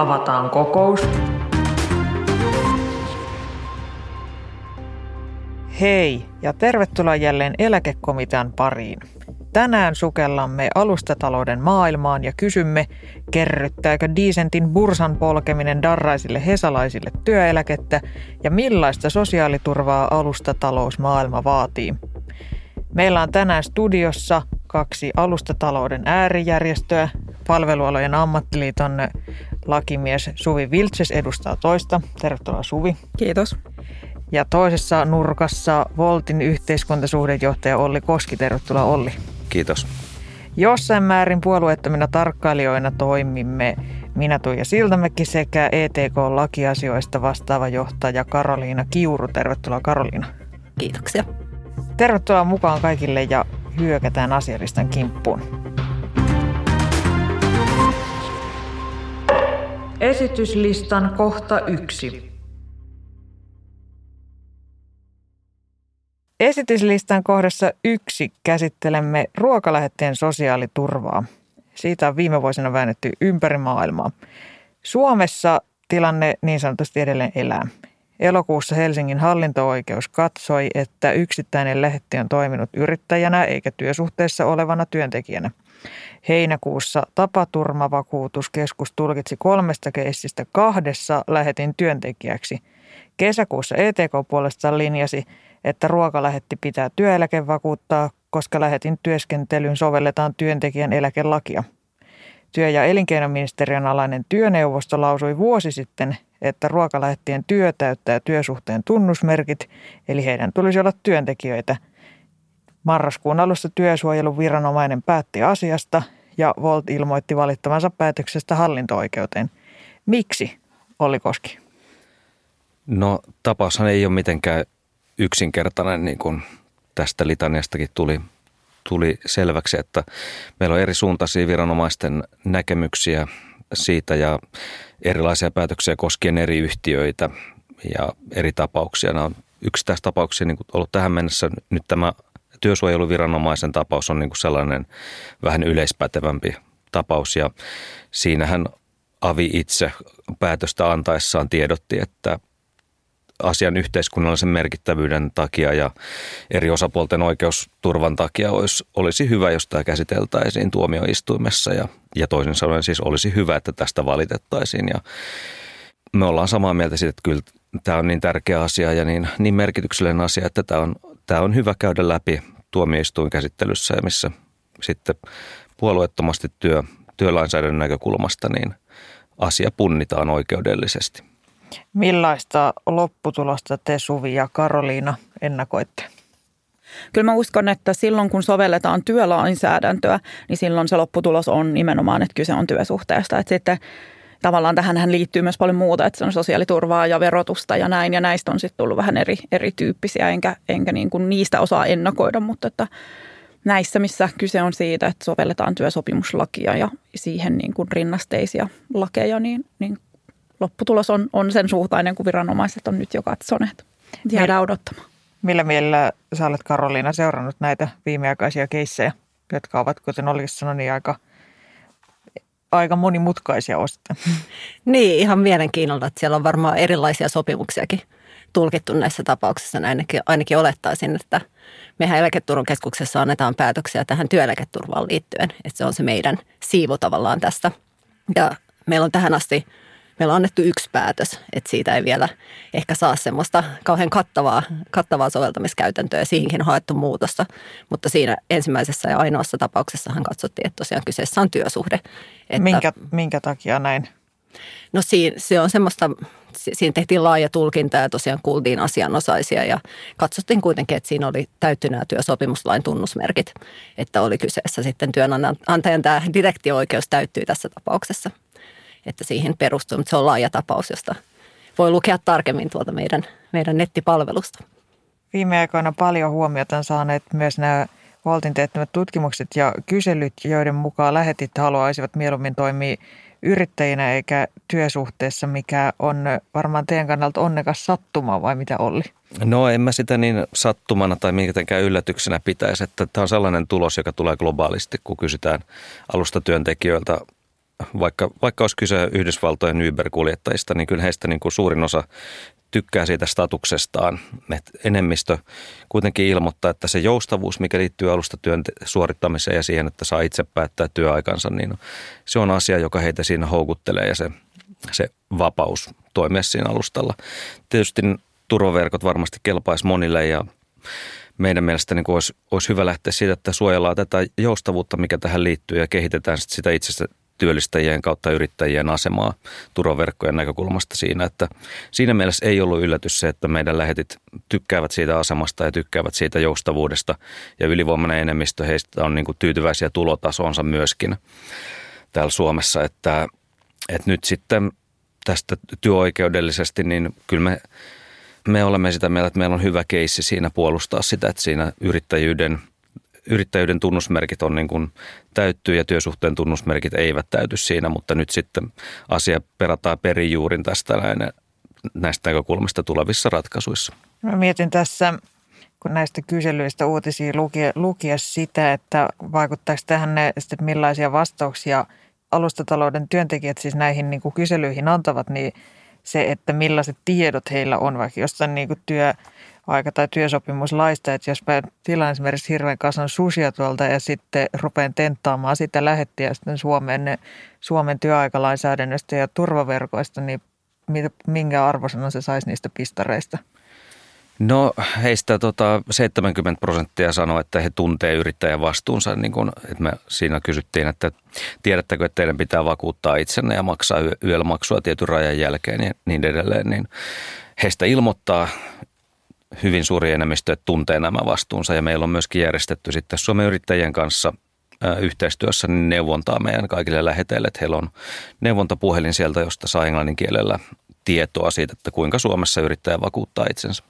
avataan kokous. Hei ja tervetuloa jälleen eläkekomitean pariin. Tänään sukellamme alustatalouden maailmaan ja kysymme, kerryttääkö Diisentin bursan polkeminen darraisille hesalaisille työeläkettä ja millaista sosiaaliturvaa alustatalousmaailma vaatii. Meillä on tänään studiossa kaksi alustatalouden äärijärjestöä. Palvelualojen ammattiliiton lakimies Suvi Viltses edustaa toista. Tervetuloa Suvi. Kiitos. Ja toisessa nurkassa Voltin yhteiskuntasuhdejohtaja Olli Koski. Tervetuloa Olli. Kiitos. Jossain määrin puolueettomina tarkkailijoina toimimme minä Tuija Siltamäki sekä ETK-lakiasioista vastaava johtaja Karoliina Kiuru. Tervetuloa Karoliina. Kiitoksia. Tervetuloa mukaan kaikille ja hyökätään asialistan kimppuun. Esityslistan kohta yksi. Esityslistan kohdassa yksi käsittelemme ruokalähetteen sosiaaliturvaa. Siitä on viime vuosina väännetty ympäri maailmaa. Suomessa tilanne niin sanotusti edelleen elää. Elokuussa Helsingin hallinto-oikeus katsoi, että yksittäinen lähetti on toiminut yrittäjänä eikä työsuhteessa olevana työntekijänä. Heinäkuussa tapaturmavakuutuskeskus tulkitsi kolmesta keissistä kahdessa lähetin työntekijäksi. Kesäkuussa ETK puolestaan linjasi, että ruokalähetti pitää työeläkevakuuttaa, koska lähetin työskentelyyn sovelletaan työntekijän eläkelakia. Työ- ja elinkeinoministeriön alainen työneuvosto lausui vuosi sitten, että ruokalähettien työ täyttää työsuhteen tunnusmerkit, eli heidän tulisi olla työntekijöitä. Marraskuun alussa työsuojeluviranomainen päätti asiasta ja Volt ilmoitti valittavansa päätöksestä hallinto-oikeuteen. Miksi, Olli Koski? No tapaushan ei ole mitenkään yksinkertainen, niin kuin tästä litaniastakin tuli, tuli selväksi, että meillä on eri suuntaisia viranomaisten näkemyksiä siitä ja erilaisia päätöksiä koskien eri yhtiöitä ja eri tapauksia. Nämä on yksittäistapauksia niin kuin ollut tähän mennessä. Nyt tämä työsuojeluviranomaisen tapaus on niin kuin sellainen vähän yleispätevämpi tapaus ja siinähän Avi itse päätöstä antaessaan tiedotti, että asian yhteiskunnallisen merkittävyyden takia ja eri osapuolten oikeusturvan takia olisi, olisi hyvä, jos tämä käsiteltäisiin tuomioistuimessa ja, ja toisin sanoen siis olisi hyvä, että tästä valitettaisiin ja me ollaan samaa mieltä siitä, että kyllä tämä on niin tärkeä asia ja niin, niin merkityksellinen asia, että tämä on, tämä on hyvä käydä läpi tuomioistuinkäsittelyssä ja missä sitten puolueettomasti työ, työlainsäädännön näkökulmasta niin asia punnitaan oikeudellisesti. Millaista lopputulosta te Suvi ja Karoliina ennakoitte? Kyllä mä uskon, että silloin kun sovelletaan työlainsäädäntöä, niin silloin se lopputulos on nimenomaan, että kyse on työsuhteesta. Että sitten tavallaan tähän liittyy myös paljon muuta, että se on sosiaaliturvaa ja verotusta ja näin. Ja näistä on sitten tullut vähän eri, erityyppisiä, enkä, enkä niin kuin niistä osaa ennakoida, mutta että näissä, missä kyse on siitä, että sovelletaan työsopimuslakia ja siihen niin kuin rinnasteisia lakeja, niin, niin lopputulos on, on sen suhtainen, kun viranomaiset on nyt jo katsoneet. Jäädään odottamaan. Millä mielellä sä olet Karoliina seurannut näitä viimeaikaisia keissejä, jotka ovat, kuten olisi sanonut, niin aika, aika monimutkaisia osittain? Niin, ihan mielenkiinnolla, että siellä on varmaan erilaisia sopimuksiakin tulkittu näissä tapauksissa. Ainakin, ainakin olettaisin, että mehän eläketurvakeskuksessa annetaan päätöksiä tähän työeläketurvaan liittyen. Että se on se meidän siivu tavallaan tästä. Ja meillä on tähän asti – meillä on annettu yksi päätös, että siitä ei vielä ehkä saa semmoista kauhean kattavaa, kattavaa soveltamiskäytäntöä ja siihenkin on haettu muutosta. Mutta siinä ensimmäisessä ja ainoassa tapauksessahan katsottiin, että tosiaan kyseessä on työsuhde. Että, minkä, minkä takia näin? No siinä, se on semmoista, siinä tehtiin laaja tulkinta ja tosiaan kuultiin asianosaisia ja katsottiin kuitenkin, että siinä oli täytty nämä työsopimuslain tunnusmerkit, että oli kyseessä sitten työnantajan tämä direktio-oikeus täyttyy tässä tapauksessa että siihen perustuu, mutta se on laaja tapaus, josta voi lukea tarkemmin tuolta meidän, meidän nettipalvelusta. Viime aikoina paljon huomiota on saaneet myös nämä Voltin teettämät tutkimukset ja kyselyt, joiden mukaan lähetit haluaisivat mieluummin toimia yrittäjinä eikä työsuhteessa, mikä on varmaan teidän kannalta onnekas sattuma vai mitä Olli? No en mä sitä niin sattumana tai mitenkään yllätyksenä pitäisi, että tämä on sellainen tulos, joka tulee globaalisti, kun kysytään alustatyöntekijöiltä vaikka, vaikka olisi kyse Yhdysvaltojen Uber-kuljettajista, niin kyllä heistä niin kuin suurin osa tykkää siitä statuksestaan. Et enemmistö kuitenkin ilmoittaa, että se joustavuus, mikä liittyy alustatyön suorittamiseen ja siihen, että saa itse päättää työaikansa, niin se on asia, joka heitä siinä houkuttelee ja se, se vapaus toimia siinä alustalla. Tietysti turvaverkot varmasti kelpaisi monille ja meidän mielestä niin olisi, olisi hyvä lähteä siitä, että suojellaan tätä joustavuutta, mikä tähän liittyy ja kehitetään sitä itse työllistäjien kautta yrittäjien asemaa turvaverkkojen näkökulmasta siinä, että siinä mielessä ei ollut yllätys se, että meidän lähetit tykkäävät siitä asemasta ja tykkäävät siitä joustavuudesta ja ylivoimainen enemmistö heistä on niin kuin tyytyväisiä tulotasoonsa myöskin täällä Suomessa, että, että nyt sitten tästä työoikeudellisesti, niin kyllä me, me olemme sitä mieltä, että meillä on hyvä keissi siinä puolustaa sitä, että siinä yrittäjyyden – yrittäjyyden tunnusmerkit on niin kuin täyttyy ja työsuhteen tunnusmerkit eivät täyty siinä, mutta nyt sitten asia perataan perijuurin tästä näin, näistä näkökulmista tulevissa ratkaisuissa. Mä mietin tässä, kun näistä kyselyistä uutisia lukia, lukia sitä, että vaikuttaako tähän ne, että millaisia vastauksia alustatalouden työntekijät siis näihin niin kuin kyselyihin antavat, niin se, että millaiset tiedot heillä on, vaikka jostain niin kuin työ, aika- tai työsopimuslaista, että jos mä tilaan esimerkiksi hirveän kasan susia tuolta ja sitten rupean tenttaamaan sitä lähettiä sitten Suomen, Suomen työaikalainsäädännöstä ja turvaverkoista, niin minkä arvosanan se saisi niistä pistareista? No heistä tota 70 prosenttia sanoi, että he tuntee yrittäjän vastuunsa. Niin kun, että me siinä kysyttiin, että tiedättekö, että teidän pitää vakuuttaa itsenne ja maksaa yöllä tietyn rajan jälkeen ja niin edelleen. Niin heistä ilmoittaa hyvin suuri enemmistö tuntee nämä vastuunsa ja meillä on myöskin järjestetty sitten Suomen yrittäjien kanssa yhteistyössä niin neuvontaa meidän kaikille läheteille, että heillä on neuvontapuhelin sieltä, josta saa englannin kielellä tietoa siitä, että kuinka Suomessa yrittäjä vakuuttaa itsensä.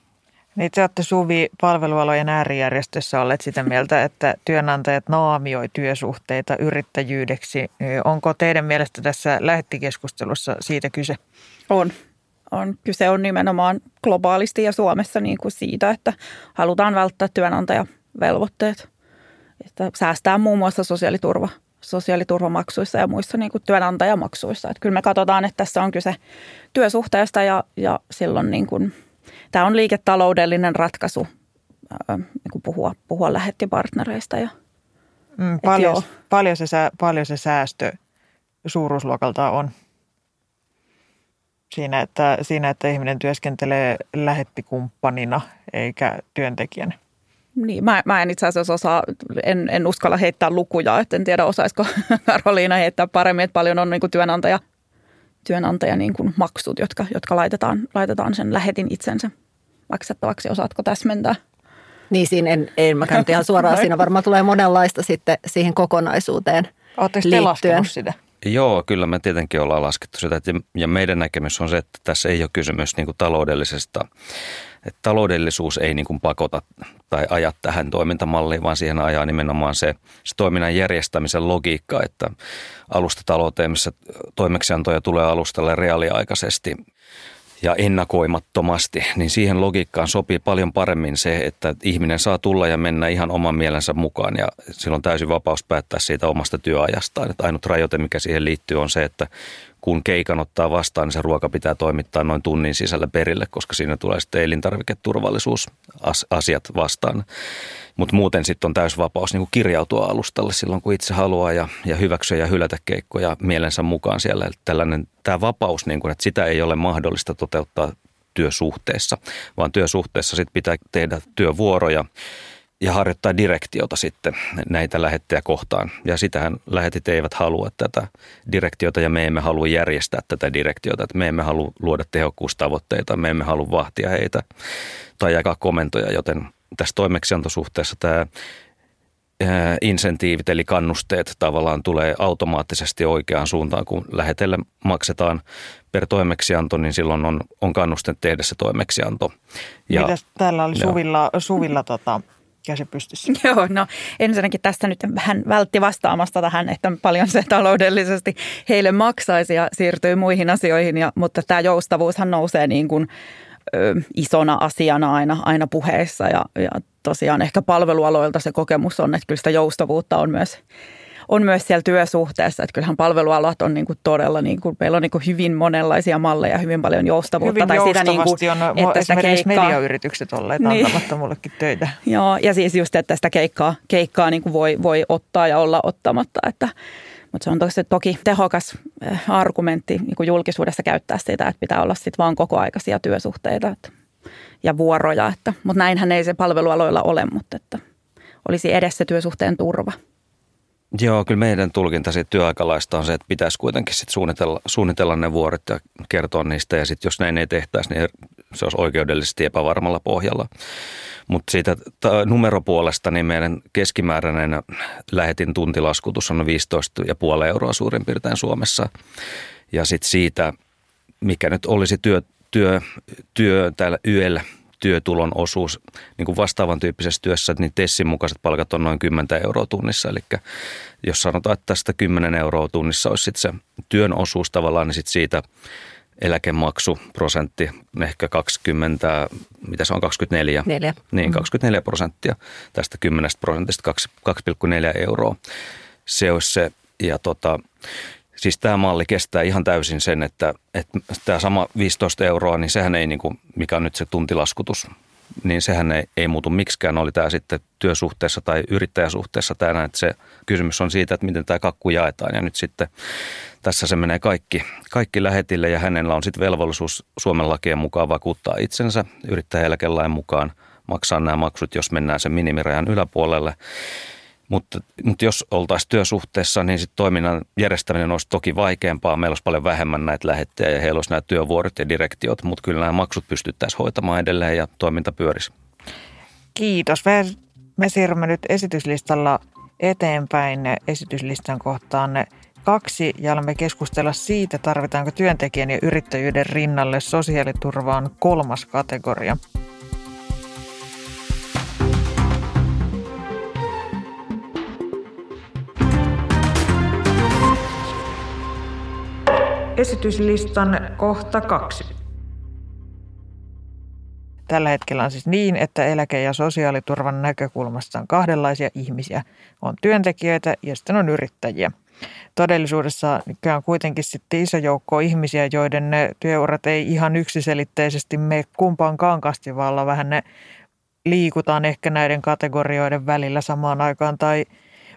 Niin te olette Suvi palvelualojen äärijärjestössä olleet sitä mieltä, että työnantajat naamioi työsuhteita yrittäjyydeksi. Onko teidän mielestä tässä lähettikeskustelussa siitä kyse? On on, kyse on nimenomaan globaalisti ja Suomessa niin kuin siitä, että halutaan välttää työnantajavelvoitteet. Että säästää muun muassa sosiaaliturva, sosiaaliturvamaksuissa ja muissa niin kuin työnantajamaksuissa. Että kyllä me katsotaan, että tässä on kyse työsuhteesta ja, ja silloin niin kuin, tämä on liiketaloudellinen ratkaisu niin kuin puhua, puhua lähettipartnereista. Ja, mm, paljon, paljon, se, paljon se säästö suuruusluokalta on? Siinä, että, siinä, että ihminen työskentelee lähettikumppanina eikä työntekijänä. Niin, mä, mä en itse asiassa osaa, en, en uskalla heittää lukuja, että en tiedä osaisiko Karoliina heittää paremmin, että paljon on niin kuin työnantaja, työnantaja niin kuin maksut, jotka, jotka laitetaan, laitetaan sen lähetin itsensä maksettavaksi. Osaatko täsmentää? Niin, siinä en, en mä ihan suoraan. Siinä varmaan tulee monenlaista sitten siihen kokonaisuuteen Oletteko liittyen. sitä? Joo, kyllä me tietenkin ollaan laskettu sitä. Ja meidän näkemys on se, että tässä ei ole kysymys niin taloudellisesta. Että taloudellisuus ei niin kuin pakota tai aja tähän toimintamalliin, vaan siihen ajaa nimenomaan se, se toiminnan järjestämisen logiikka, että alustatalouteen, missä toimeksiantoja tulee alustalle reaaliaikaisesti – ja ennakoimattomasti, niin siihen logiikkaan sopii paljon paremmin se, että ihminen saa tulla ja mennä ihan oman mielensä mukaan ja silloin täysin vapaus päättää siitä omasta työajastaan. Että ainut rajoite, mikä siihen liittyy, on se, että kun keikan ottaa vastaan, niin se ruoka pitää toimittaa noin tunnin sisällä perille, koska siinä tulee sitten elintarviketurvallisuusasiat vastaan. Mutta muuten sitten on täysvapaus niin kirjautua alustalle silloin, kun itse haluaa ja, ja hyväksyä ja hylätä keikkoja mielensä mukaan siellä. Eli tällainen tämä vapaus, niin kuin, että sitä ei ole mahdollista toteuttaa työsuhteessa, vaan työsuhteessa sitten pitää tehdä työvuoroja ja harjoittaa direktiota sitten näitä lähettejä kohtaan. Ja sitähän lähetit eivät halua tätä direktiota ja me emme halua järjestää tätä direktiota. Että me emme halua luoda tehokkuustavoitteita, me emme halua vahtia heitä tai jakaa komentoja, joten tässä toimeksiantosuhteessa tämä insentiivit eli kannusteet tavallaan tulee automaattisesti oikeaan suuntaan, kun lähetelle maksetaan per toimeksianto, niin silloin on, on kannuste tehdä se toimeksianto. Ja, Mitäs täällä oli Suvilla, Suvilla tota, käsi pystyssä? Joo, no ensinnäkin tässä nyt vähän vältti vastaamasta tähän, että paljon se taloudellisesti heille maksaisi ja siirtyy muihin asioihin, ja, mutta tämä joustavuushan nousee niin kuin ö, isona asiana aina, aina puheessa ja, ja tosiaan ehkä palvelualoilta se kokemus on, että kyllä sitä joustavuutta on myös on myös siellä työsuhteessa. Että kyllähän palvelualat on niin kuin todella, niin kuin, meillä on niin kuin hyvin monenlaisia malleja, hyvin paljon joustavuutta. Hyvin tai sitä niin kuin, on että esimerkiksi keikkaa, mediayritykset olleet niin. antamatta mullekin töitä. Joo, ja siis just, että sitä keikkaa, keikkaa niin kuin voi, voi ottaa ja olla ottamatta. Että, mutta se on toki, toki tehokas eh, argumentti niin kuin julkisuudessa käyttää sitä, että pitää olla sitten vaan kokoaikaisia työsuhteita että, ja vuoroja. Että, mutta näinhän ei se palvelualoilla ole, mutta että olisi edessä työsuhteen turva. Joo, kyllä meidän tulkinta siitä työaikalaista on se, että pitäisi kuitenkin sit suunnitella, suunnitella ne vuoret ja kertoa niistä. Ja sitten jos näin ei tehtäisi, niin se olisi oikeudellisesti epävarmalla pohjalla. Mutta siitä numeropuolesta niin meidän keskimääräinen lähetin tuntilaskutus on 15,5 euroa suurin piirtein Suomessa. Ja sitten siitä, mikä nyt olisi työ, työ, työ täällä YEllä työtulon osuus niin kuin vastaavan tyyppisessä työssä, niin Tessin mukaiset palkat on noin 10 euroa tunnissa. Eli jos sanotaan, että tästä 10 euroa tunnissa olisi sitten se työn osuus tavallaan, niin sitten siitä eläkemaksuprosentti ehkä 20, mitä se on, 24? Neljä. Niin, 24 mm. prosenttia tästä 10 prosentista, 2,4 euroa. Se olisi se, ja tota, Siis tämä malli kestää ihan täysin sen, että, että tämä sama 15 euroa, niin sehän ei, niin kuin, mikä on nyt se tuntilaskutus, niin sehän ei, ei muutu miksikään. Oli tämä sitten työsuhteessa tai yrittäjäsuhteessa tänään, että se kysymys on siitä, että miten tämä kakku jaetaan. Ja nyt sitten tässä se menee kaikki, kaikki lähetille ja hänellä on sitten velvollisuus Suomen lakien mukaan vakuuttaa itsensä yrittäjäeläkelain mukaan maksaa nämä maksut, jos mennään sen minimirajan yläpuolelle. Mutta, mutta jos oltaisiin työsuhteessa, niin sitten toiminnan järjestäminen olisi toki vaikeampaa. Meillä olisi paljon vähemmän näitä lähettejä ja heillä olisi nämä työvuorot ja direktiot, mutta kyllä nämä maksut pystyttäisiin hoitamaan edelleen ja toiminta pyörisi. Kiitos. Me, me siirrymme nyt esityslistalla eteenpäin esityslistan kohtaan kaksi ja olemme keskustella siitä, tarvitaanko työntekijän ja yrittäjyyden rinnalle sosiaaliturvaan kolmas kategoria – Esityslistan kohta kaksi. Tällä hetkellä on siis niin, että eläke- ja sosiaaliturvan näkökulmasta on kahdenlaisia ihmisiä. On työntekijöitä ja sitten on yrittäjiä. Todellisuudessa on kuitenkin sitten iso joukko ihmisiä, joiden ne työurat ei ihan yksiselitteisesti mene kumpaankaan kastivalla. Vähän ne liikutaan ehkä näiden kategorioiden välillä samaan aikaan tai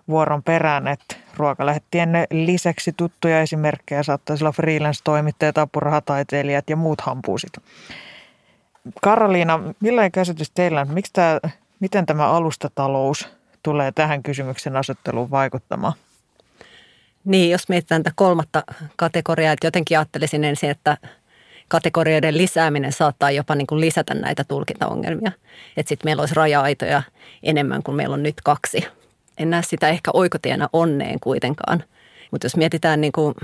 vuoron perään, että ruokalähettien lisäksi tuttuja esimerkkejä saattaisi olla freelance-toimittajat, apurahataiteilijat ja muut hampuusit. Karoliina, millainen käsitys teillä on? Miksi tämä, miten tämä alustatalous tulee tähän kysymyksen asetteluun vaikuttamaan? Niin, jos mietitään tätä kolmatta kategoriaa, että jotenkin ajattelisin ensin, että kategorioiden lisääminen saattaa jopa niin kuin lisätä näitä tulkintaongelmia. Että sitten meillä olisi raja-aitoja enemmän kuin meillä on nyt kaksi en näe sitä ehkä oikotiena onneen kuitenkaan. Mutta jos mietitään niin kuin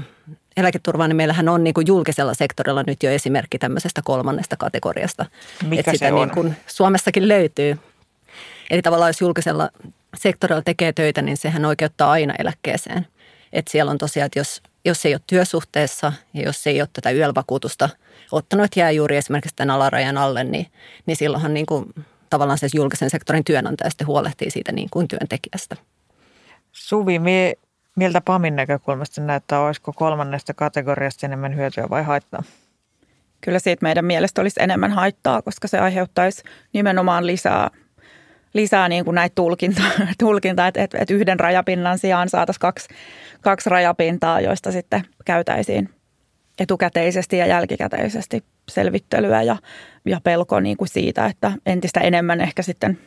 eläketurvaa, niin meillähän on niin kuin julkisella sektorilla nyt jo esimerkki tämmöisestä kolmannesta kategoriasta. Mikä että se sitä on? Niin kuin Suomessakin löytyy. Eli tavallaan jos julkisella sektorilla tekee töitä, niin sehän oikeuttaa aina eläkkeeseen. Että siellä on tosiaan, että jos, jos ei ole työsuhteessa ja jos ei ole tätä yölvakuutusta ottanut, että jää juuri esimerkiksi tämän alarajan alle, niin, niin silloinhan niin kuin tavallaan se julkisen sektorin työnantaja sitten huolehtii siitä niin kuin työntekijästä. Suvi, mie, miltä PAMin näkökulmasta näyttää, olisiko kolmannesta kategoriasta enemmän hyötyä vai haittaa? Kyllä siitä meidän mielestä olisi enemmän haittaa, koska se aiheuttaisi nimenomaan lisää, lisää niin kuin näitä tulkintaa, tulkinta, että, että, että yhden rajapinnan sijaan saataisiin kaksi, kaksi rajapintaa, joista sitten käytäisiin etukäteisesti ja jälkikäteisesti selvittelyä ja, ja pelko niin kuin siitä, että entistä enemmän ehkä sitten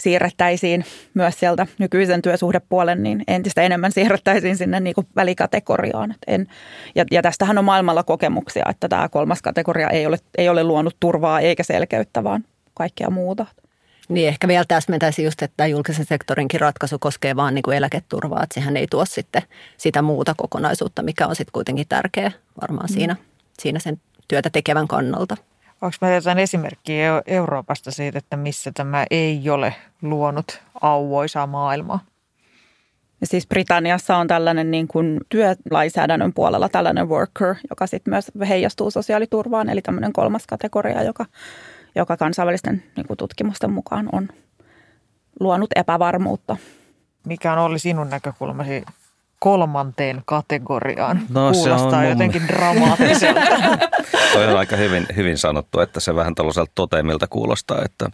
siirrettäisiin myös sieltä nykyisen työsuhdepuolen, niin entistä enemmän siirrettäisiin sinne niin kuin välikategoriaan. En, ja, ja tästähän on maailmalla kokemuksia, että tämä kolmas kategoria ei ole, ei ole luonut turvaa eikä selkeyttä, vaan kaikkea muuta. Niin ehkä vielä täsmentäisi just, että julkisen sektorinkin ratkaisu koskee vain niin kuin eläketurvaa, että sehän ei tuo sitten sitä muuta kokonaisuutta, mikä on sitten kuitenkin tärkeä varmaan mm. siinä, siinä sen työtä tekevän kannalta. Onko meillä jotain esimerkkiä Euroopasta siitä, että missä tämä ei ole luonut auvoisaa maailmaa? Ja siis Britanniassa on tällainen niin kuin työlainsäädännön puolella tällainen worker, joka sitten myös heijastuu sosiaaliturvaan, eli tämmöinen kolmas kategoria, joka, joka kansainvälisten niin kuin tutkimusten mukaan on luonut epävarmuutta. Mikä on oli sinun näkökulmasi kolmanteen kategoriaan? No, se Kuulostaa on mun- jotenkin dramaattiselta. Toi on aika hyvin, hyvin sanottu, että se vähän tällaiselta toteamilta kuulostaa, että,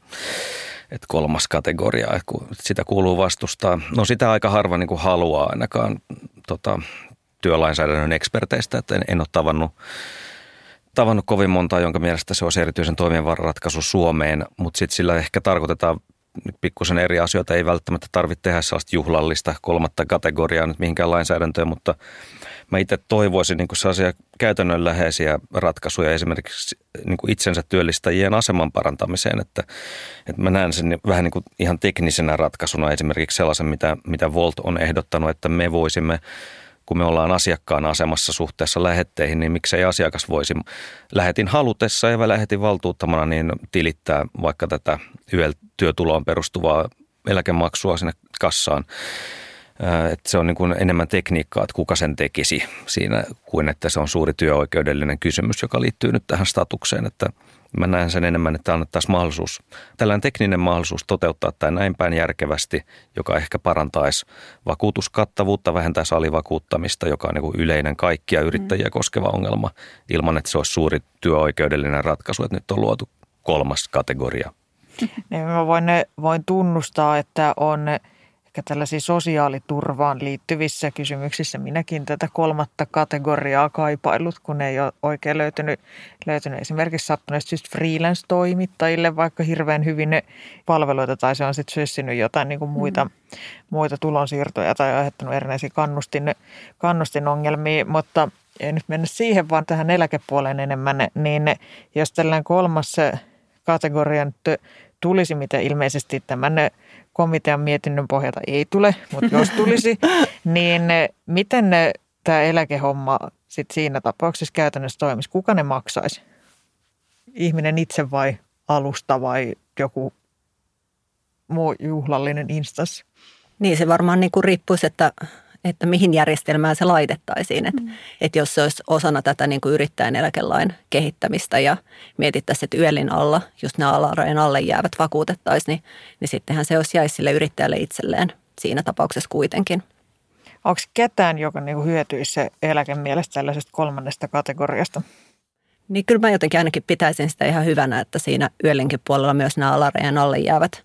että kolmas kategoria, että sitä kuuluu vastustaa. No sitä aika harva niin kuin haluaa ainakaan tota, työlainsäädännön eksperteistä, että en, en ole tavannut, tavannut kovin montaa, jonka mielestä se olisi erityisen toimiva ratkaisu Suomeen, mutta sitten sillä ehkä tarkoitetaan pikkusen eri asioita. Ei välttämättä tarvitse tehdä sellaista juhlallista kolmatta kategoriaa nyt mihinkään lainsäädäntöön, mutta mä itse toivoisin niin sellaisia käytännönläheisiä ratkaisuja esimerkiksi niin itsensä työllistäjien aseman parantamiseen, että, että mä näen sen vähän niin ihan teknisenä ratkaisuna esimerkiksi sellaisen, mitä, mitä Volt on ehdottanut, että me voisimme kun me ollaan asiakkaan asemassa suhteessa lähetteihin, niin miksei asiakas voisi lähetin halutessa ja lähetin valtuuttamana niin tilittää vaikka tätä YEL-työtuloon perustuvaa eläkemaksua sinne kassaan. Ää, Että se on niin kuin enemmän tekniikkaa, että kuka sen tekisi siinä, kuin että se on suuri työoikeudellinen kysymys, joka liittyy nyt tähän statukseen. Että mä näen sen enemmän, että annettaisiin mahdollisuus, tällainen tekninen mahdollisuus toteuttaa tämä näin päin järkevästi, joka ehkä parantaisi vakuutuskattavuutta, vähentäisi alivakuuttamista, joka on niin yleinen kaikkia yrittäjiä koskeva ongelma, ilman että se olisi suuri työoikeudellinen ratkaisu, että nyt on luotu kolmas kategoria. Niin mä voin, voin tunnustaa, että on ehkä tällaisiin sosiaaliturvaan liittyvissä kysymyksissä. Minäkin tätä kolmatta kategoriaa kaipailut, kun ei ole oikein löytynyt, löytynyt esimerkiksi sattuneesta syystä freelance-toimittajille vaikka hirveän hyvin ne palveluita tai se on sitten syssinyt jotain niin kuin muita, mm. muita tulonsiirtoja tai aiheuttanut erinäisiä kannustin, kannustinongelmia, mutta ei nyt mennä siihen, vaan tähän eläkepuoleen enemmän, niin jos tällainen kolmas kategoria nyt tulisi, mitä ilmeisesti tämän komitean mietinnön pohjalta ei tule, mutta jos tulisi, niin miten tämä eläkehomma sit siinä tapauksessa käytännössä toimisi? Kuka ne maksaisi? Ihminen itse vai alusta vai joku muu juhlallinen instanssi? Niin se varmaan niin kuin riippuisi, että, että mihin järjestelmään se laitettaisiin. Mm. että jos se olisi osana tätä niin kuin yrittäjän eläkelain kehittämistä ja mietittäisiin, että yölin alla, just nämä alarajan alle jäävät vakuutettaisiin, niin, niin sittenhän se olisi jäisi sille yrittäjälle itselleen siinä tapauksessa kuitenkin. Onko ketään, joka niinku hyötyisi se eläkemielestä tällaisesta kolmannesta kategoriasta? Niin kyllä mä jotenkin ainakin pitäisin sitä ihan hyvänä, että siinä yöllinkin puolella myös nämä alarajan alle jäävät,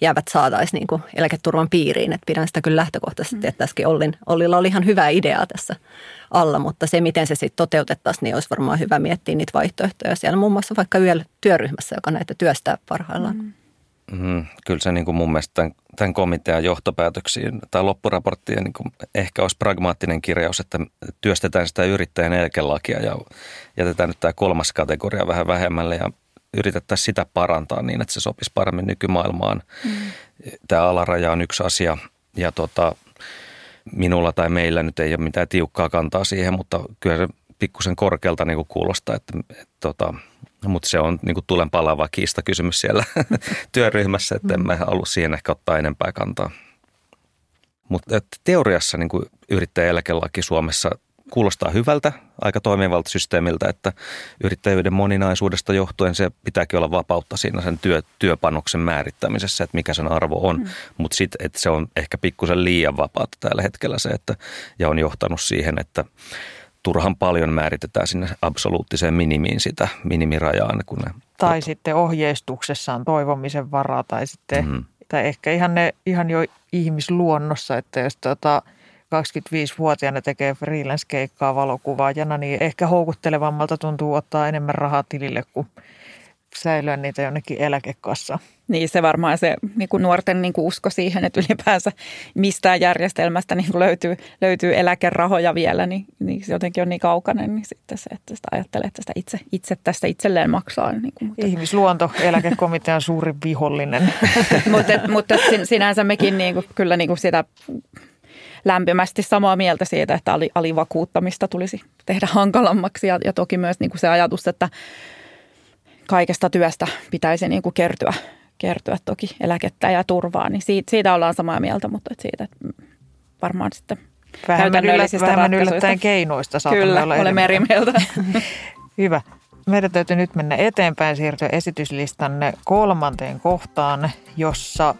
jäävät saataisiin niin kuin eläketurvan piiriin. Et pidän sitä kyllä lähtökohtaisesti, mm. että tässäkin Ollin, Ollilla oli ihan hyvä idea tässä alla, mutta se miten se sitten toteutettaisiin, niin olisi varmaan hyvä miettiä niitä vaihtoehtoja siellä muun muassa vaikka YEL-työryhmässä, joka näitä työstää parhaillaan. Mm. Mm, kyllä se niin kuin mun mielestä tämän, tämän komitean johtopäätöksiin tai loppuraporttien niin kuin ehkä olisi pragmaattinen kirjaus, että työstetään sitä yrittäjän eläkelakia ja jätetään nyt tämä kolmas kategoria vähän vähemmälle ja yritettäisiin sitä parantaa niin, että se sopisi paremmin nykymaailmaan. Mm. Tämä alaraja on yksi asia ja tota, minulla tai meillä nyt ei ole mitään tiukkaa kantaa siihen, mutta kyllä se pikkusen korkealta niin kuin kuulostaa, että, että, että mutta se on niin kuin tulen palaava kiista kysymys siellä työryhmässä, että en mä halua siihen ehkä ottaa enempää kantaa. Mutta teoriassa niin kuin yrittäjäeläkelaki Suomessa kuulostaa hyvältä, aika toimivalta systeemiltä, että yrittäjyyden moninaisuudesta johtuen se pitääkin olla vapautta siinä sen työ, työpanoksen määrittämisessä, että mikä sen arvo on. Mm. Mutta sitten, että se on ehkä pikkusen liian vapaata tällä hetkellä se, että, ja on johtanut siihen, että turhan paljon määritetään sinne absoluuttiseen minimiin sitä minimirajaan. Kun ne, tai tot... sitten ohjeistuksessa on toivomisen varaa tai sitten, mm. tai ehkä ihan, ne, ihan jo ihmisluonnossa, että jos tota 25-vuotiaana tekee freelance-keikkaa valokuvaajana, niin ehkä houkuttelevammalta tuntuu ottaa enemmän rahaa tilille kuin säilyä niitä jonnekin eläkekassa. Niin se varmaan se niin kuin nuorten niin kuin usko siihen, että ylipäänsä mistään järjestelmästä niin kuin löytyy, löytyy eläkerahoja vielä, niin, niin se jotenkin on niin kaukainen, niin sitten se, että sitä ajattelee, että sitä itse, itse tästä itselleen maksaa. Niin kuin, mutta. Ihmisluonto, eläkekomitean suuri vihollinen. mutta, mutta sinänsä mekin niin kuin, kyllä niin kuin sitä lämpimästi samaa mieltä siitä, että alivakuuttamista tulisi tehdä hankalammaksi ja, ja toki myös niin kuin se ajatus, että kaikesta työstä pitäisi niin kuin kertyä, kertyä toki eläkettä ja turvaa, niin siitä, siitä ollaan samaa mieltä, mutta että siitä että varmaan sitten vähemmän, vähemmän yllättäen keinoista Kyllä, olla olemme eri mieltä. Hyvä. Meidän täytyy nyt mennä eteenpäin, siirtyä esityslistan kolmanteen kohtaan, jossa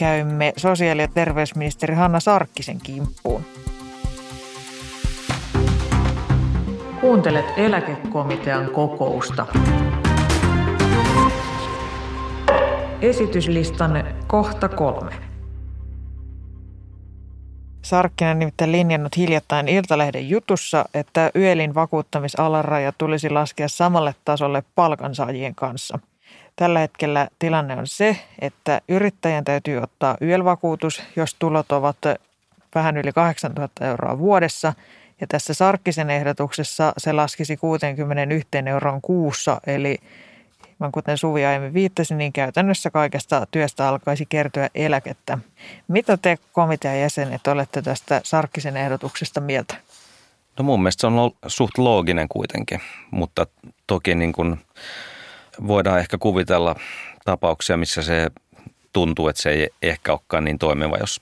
käymme sosiaali- ja terveysministeri Hanna Sarkkisen kimppuun. Kuuntelet eläkekomitean kokousta. Esityslistan kohta kolme. Sarkkinen nimittäin linjannut hiljattain Iltalehden jutussa, että YELin vakuuttamisalaraja tulisi laskea samalle tasolle palkansaajien kanssa. Tällä hetkellä tilanne on se, että yrittäjän täytyy ottaa YEL-vakuutus, jos tulot ovat vähän yli 8000 euroa vuodessa. Ja tässä Sarkkisen ehdotuksessa se laskisi 61 euroon kuussa, eli kuten Suvi aiemmin viittasi, niin käytännössä kaikesta työstä alkaisi kertyä eläkettä. Mitä te komitean jäsenet olette tästä Sarkkisen ehdotuksesta mieltä? No mun mielestä se on suht looginen kuitenkin, mutta toki niin kuin voidaan ehkä kuvitella tapauksia, missä se tuntuu, että se ei ehkä olekaan niin toimiva, jos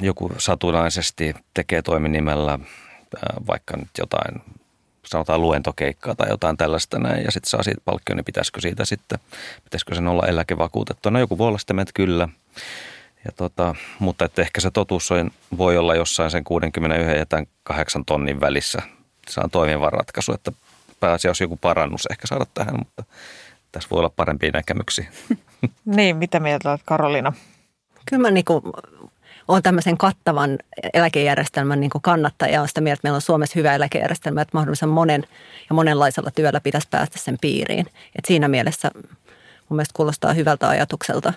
joku satunnaisesti tekee toiminimellä vaikka nyt jotain sanotaan luentokeikkaa tai jotain tällaista näin, ja sitten saa siitä palkkio, niin pitäisikö siitä sitten, pitäisikö sen olla eläkevakuutettu? No joku voi olla sitä, että kyllä. Ja tota, mutta että ehkä se totuus on, voi olla jossain sen 61 ja tämän 8 tonnin välissä. Se on toimiva ratkaisu, että pääasiassa joku parannus ehkä saada tähän, mutta tässä voi olla parempia näkemyksiä. niin, mitä mieltä olet Karolina? Kyllä mä niin kuin olen tämmöisen kattavan eläkejärjestelmän niin kannattaja ja olen sitä mieltä, että meillä on Suomessa hyvä eläkejärjestelmä, että mahdollisen monen ja monenlaisella työllä pitäisi päästä sen piiriin. Et siinä mielessä mun mielestä kuulostaa hyvältä ajatukselta.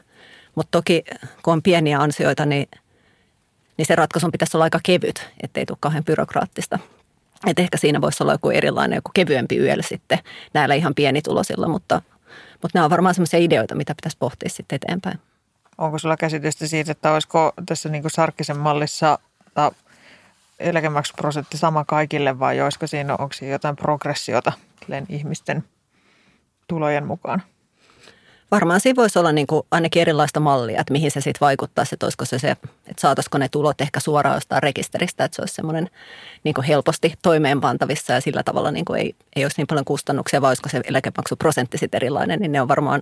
Mutta toki kun on pieniä ansioita, niin, niin se ratkaisun pitäisi olla aika kevyt, ettei tule kauhean byrokraattista. Et ehkä siinä voisi olla joku erilainen, joku kevyempi yöllä sitten näillä ihan pienitulosilla, mutta, mutta nämä on varmaan sellaisia ideoita, mitä pitäisi pohtia sitten eteenpäin. Onko sulla käsitystä siitä, että olisiko tässä niin kuin Sarkkisen mallissa eläkemaksuprosentti sama kaikille vai olisiko siinä, onko siinä jotain progressiota ihmisten tulojen mukaan? Varmaan siinä voisi olla niin kuin ainakin erilaista mallia, että mihin se sitten vaikuttaa, että olisiko se se, että saataisiko ne tulot ehkä suoraan jostain rekisteristä, että se olisi semmoinen niin kuin helposti toimeenpantavissa ja sillä tavalla niin kuin ei, ei olisi niin paljon kustannuksia, vai olisiko se eläkemaksuprosentti sitten erilainen, niin ne on varmaan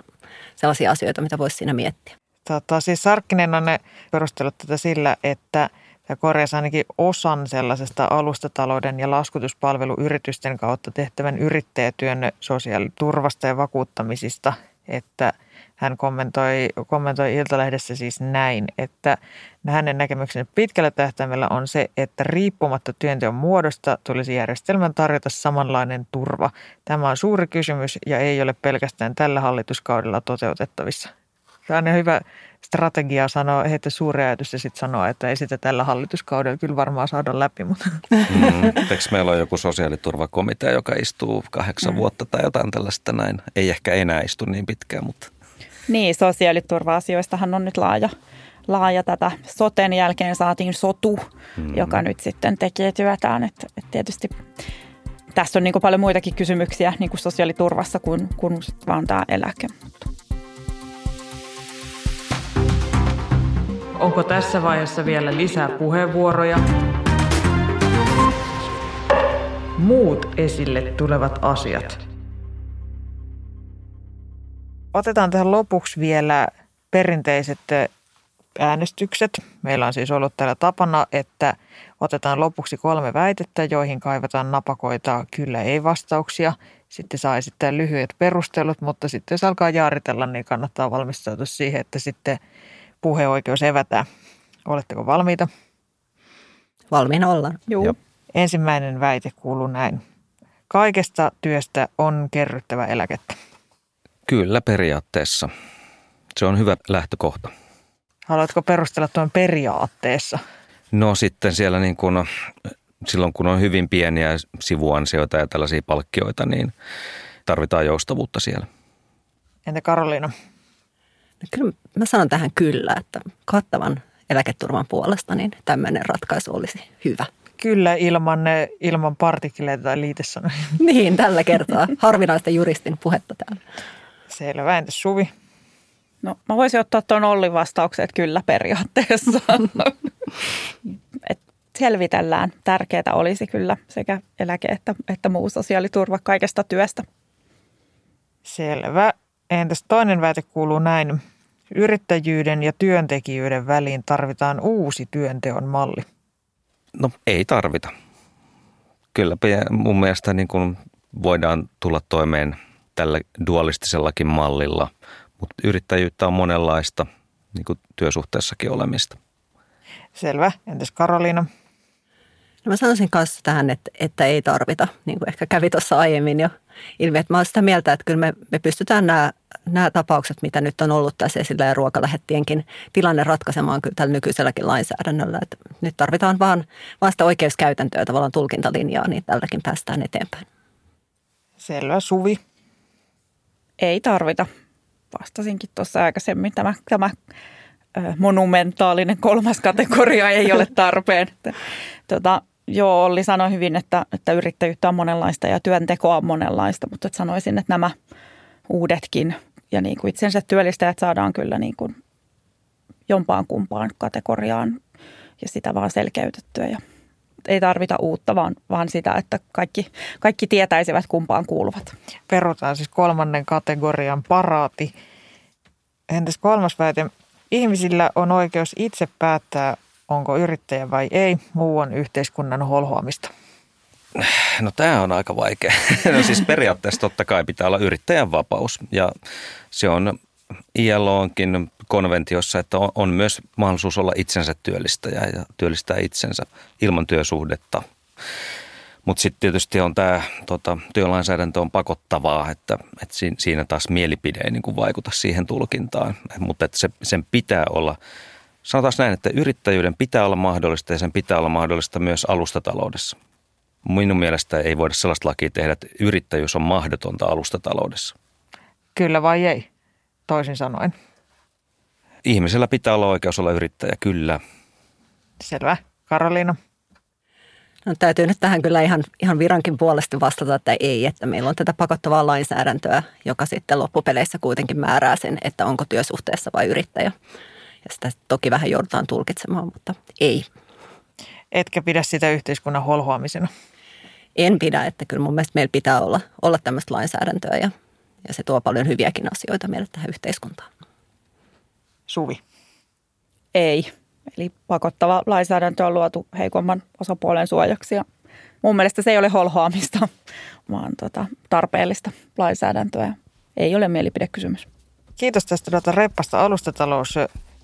sellaisia asioita, mitä voisi siinä miettiä. Tota, siis Sarkkinen on ne perustellut tätä sillä, että tämä korjasi ainakin osan sellaisesta alustatalouden ja laskutuspalveluyritysten kautta tehtävän yrittäjätyön sosiaaliturvasta ja vakuuttamisista, että hän kommentoi, kommentoi Iltalehdessä siis näin, että hänen näkemyksensä pitkällä tähtäimellä on se, että riippumatta työnteon muodosta tulisi järjestelmän tarjota samanlainen turva. Tämä on suuri kysymys ja ei ole pelkästään tällä hallituskaudella toteutettavissa. Tämä on hyvä strategia sanoa, heittää suuri ajatus ja sitten sanoa, että ei sitä tällä hallituskaudella kyllä varmaan saada läpi. Mutta. Mm, eikö meillä on joku sosiaaliturvakomitea, joka istuu kahdeksan mm. vuotta tai jotain tällaista näin? Ei ehkä enää istu niin pitkään, mutta... Niin, sosiaaliturva-asioistahan on nyt laaja, laaja tätä. Soten jälkeen saatiin sotu, mm. joka nyt sitten tekee työtään. Että, että tietysti tässä on niin paljon muitakin kysymyksiä niin kuin sosiaaliturvassa kuin, kuin vaan tämä eläke. Mutta. Onko tässä vaiheessa vielä lisää puheenvuoroja? Muut esille tulevat asiat. Otetaan tähän lopuksi vielä perinteiset äänestykset. Meillä on siis ollut täällä tapana, että otetaan lopuksi kolme väitettä, joihin kaivataan napakoita kyllä ei vastauksia. Sitten saa esittää lyhyet perustelut, mutta sitten jos alkaa jaaritella, niin kannattaa valmistautua siihen, että sitten – puheoikeus evätään. Oletteko valmiita? Valmiina ollaan. Joo. Ensimmäinen väite kuuluu näin. Kaikesta työstä on kerryttävä eläkettä. Kyllä periaatteessa. Se on hyvä lähtökohta. Haluatko perustella tuon periaatteessa? No sitten siellä niin kun, silloin kun on hyvin pieniä sivuansioita ja tällaisia palkkioita, niin tarvitaan joustavuutta siellä. Entä Karoliina? No kyllä mä sanon tähän kyllä, että kattavan eläketurvan puolesta niin tämmöinen ratkaisu olisi hyvä. Kyllä ilman, ilman partikileita tai liitesanoja. niin, tällä kertaa. Harvinaista juristin puhetta täällä. Selvä. Entä Suvi? No mä voisin ottaa tuon Ollin vastauksen, että kyllä periaatteessa. Et selvitellään. Tärkeää olisi kyllä sekä eläke että, että muu sosiaaliturva kaikesta työstä. Selvä. Entäs toinen väite kuuluu näin. Yrittäjyyden ja työntekijyyden väliin tarvitaan uusi työnteon malli. No ei tarvita. kyllä mun mielestä niin kuin voidaan tulla toimeen tällä dualistisellakin mallilla, mutta yrittäjyyttä on monenlaista, niin kuin työsuhteessakin olemista. Selvä. Entäs Karoliina? No mä sanoisin kanssa tähän, että, että ei tarvita, niin kuin ehkä kävi tuossa aiemmin jo ilmi. Että mä olen sitä mieltä, että kyllä me, me pystytään nämä, nämä tapaukset, mitä nyt on ollut tässä esillä ja ruokalähettienkin tilanne ratkaisemaan kyllä tällä nykyiselläkin lainsäädännöllä. Että nyt tarvitaan vaan, vaan sitä oikeuskäytäntöä, tavallaan tulkintalinjaa, niin tälläkin päästään eteenpäin. Selvä. Suvi? Ei tarvita. Vastasinkin tuossa aikaisemmin. Tämä, tämä monumentaalinen kolmas kategoria ei ole tarpeen. Tota, joo, Olli sanoi hyvin, että, että yrittäjyyttä on monenlaista ja työntekoa on monenlaista, mutta että sanoisin, että nämä uudetkin ja niin kuin itsensä työllistäjät saadaan kyllä niin kuin jompaan kumpaan kategoriaan ja sitä vaan selkeytettyä. Ja ei tarvita uutta, vaan, vaan sitä, että kaikki, kaikki tietäisivät kumpaan kuuluvat. Perutaan siis kolmannen kategorian paraati. Entäs kolmas väite? Ihmisillä on oikeus itse päättää, onko yrittäjä vai ei. Muu on yhteiskunnan holhoamista. No tämä on aika vaikea. No siis periaatteessa totta kai pitää olla yrittäjän vapaus ja se on ILOonkin konventiossa, että on myös mahdollisuus olla itsensä työllistäjä ja työllistää itsensä ilman työsuhdetta. Mutta sitten tietysti on tämä tota, työlainsäädäntö on pakottavaa, että, että siinä taas mielipide ei niin kuin vaikuta siihen tulkintaan. Mutta sen pitää olla, sanotaan näin, että yrittäjyyden pitää olla mahdollista ja sen pitää olla mahdollista myös alustataloudessa. Minun mielestä ei voida sellaista lakia tehdä, että yrittäjyys on mahdotonta alustataloudessa. Kyllä vai ei, toisin sanoen. Ihmisellä pitää olla oikeus olla yrittäjä, kyllä. Selvä. Karoliina? No, täytyy nyt tähän kyllä ihan, ihan virankin puolesta vastata, että ei, että meillä on tätä pakottavaa lainsäädäntöä, joka sitten loppupeleissä kuitenkin määrää sen, että onko työsuhteessa vai yrittäjä. Ja sitä toki vähän joudutaan tulkitsemaan, mutta ei. Etkä pidä sitä yhteiskunnan holhoamisena? En pidä, että kyllä mun mielestä meillä pitää olla, olla tämmöistä lainsäädäntöä ja, ja se tuo paljon hyviäkin asioita meille tähän yhteiskuntaan. Suvi? Ei. Eli pakottava lainsäädäntö on luotu heikomman osapuolen suojaksi ja mun mielestä se ei ole holhoamista, vaan tota, tarpeellista lainsäädäntöä. Ei ole mielipidekysymys. Kiitos tästä tuota reppasta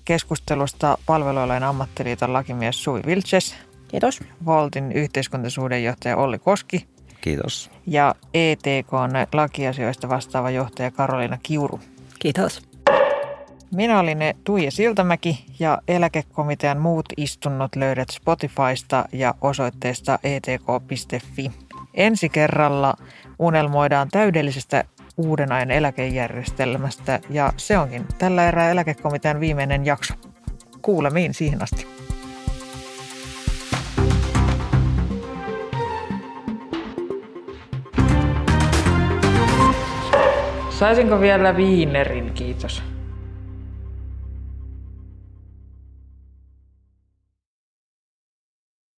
alustatalouskeskustelusta palvelualojen ammattiliiton lakimies Suvi Vilches. Kiitos. Voltin yhteiskuntasuhdejohtaja Olli Koski. Kiitos. Ja ETK lakiasioista vastaava johtaja Karoliina Kiuru. Kiitos. Minä olin Tuija Siltamäki ja eläkekomitean muut istunnot löydät Spotifysta ja osoitteesta etk.fi. Ensi kerralla unelmoidaan täydellisestä uuden ajan eläkejärjestelmästä ja se onkin tällä erää eläkekomitean viimeinen jakso. Kuulemiin siihen asti. Saisinko vielä viinerin, kiitos.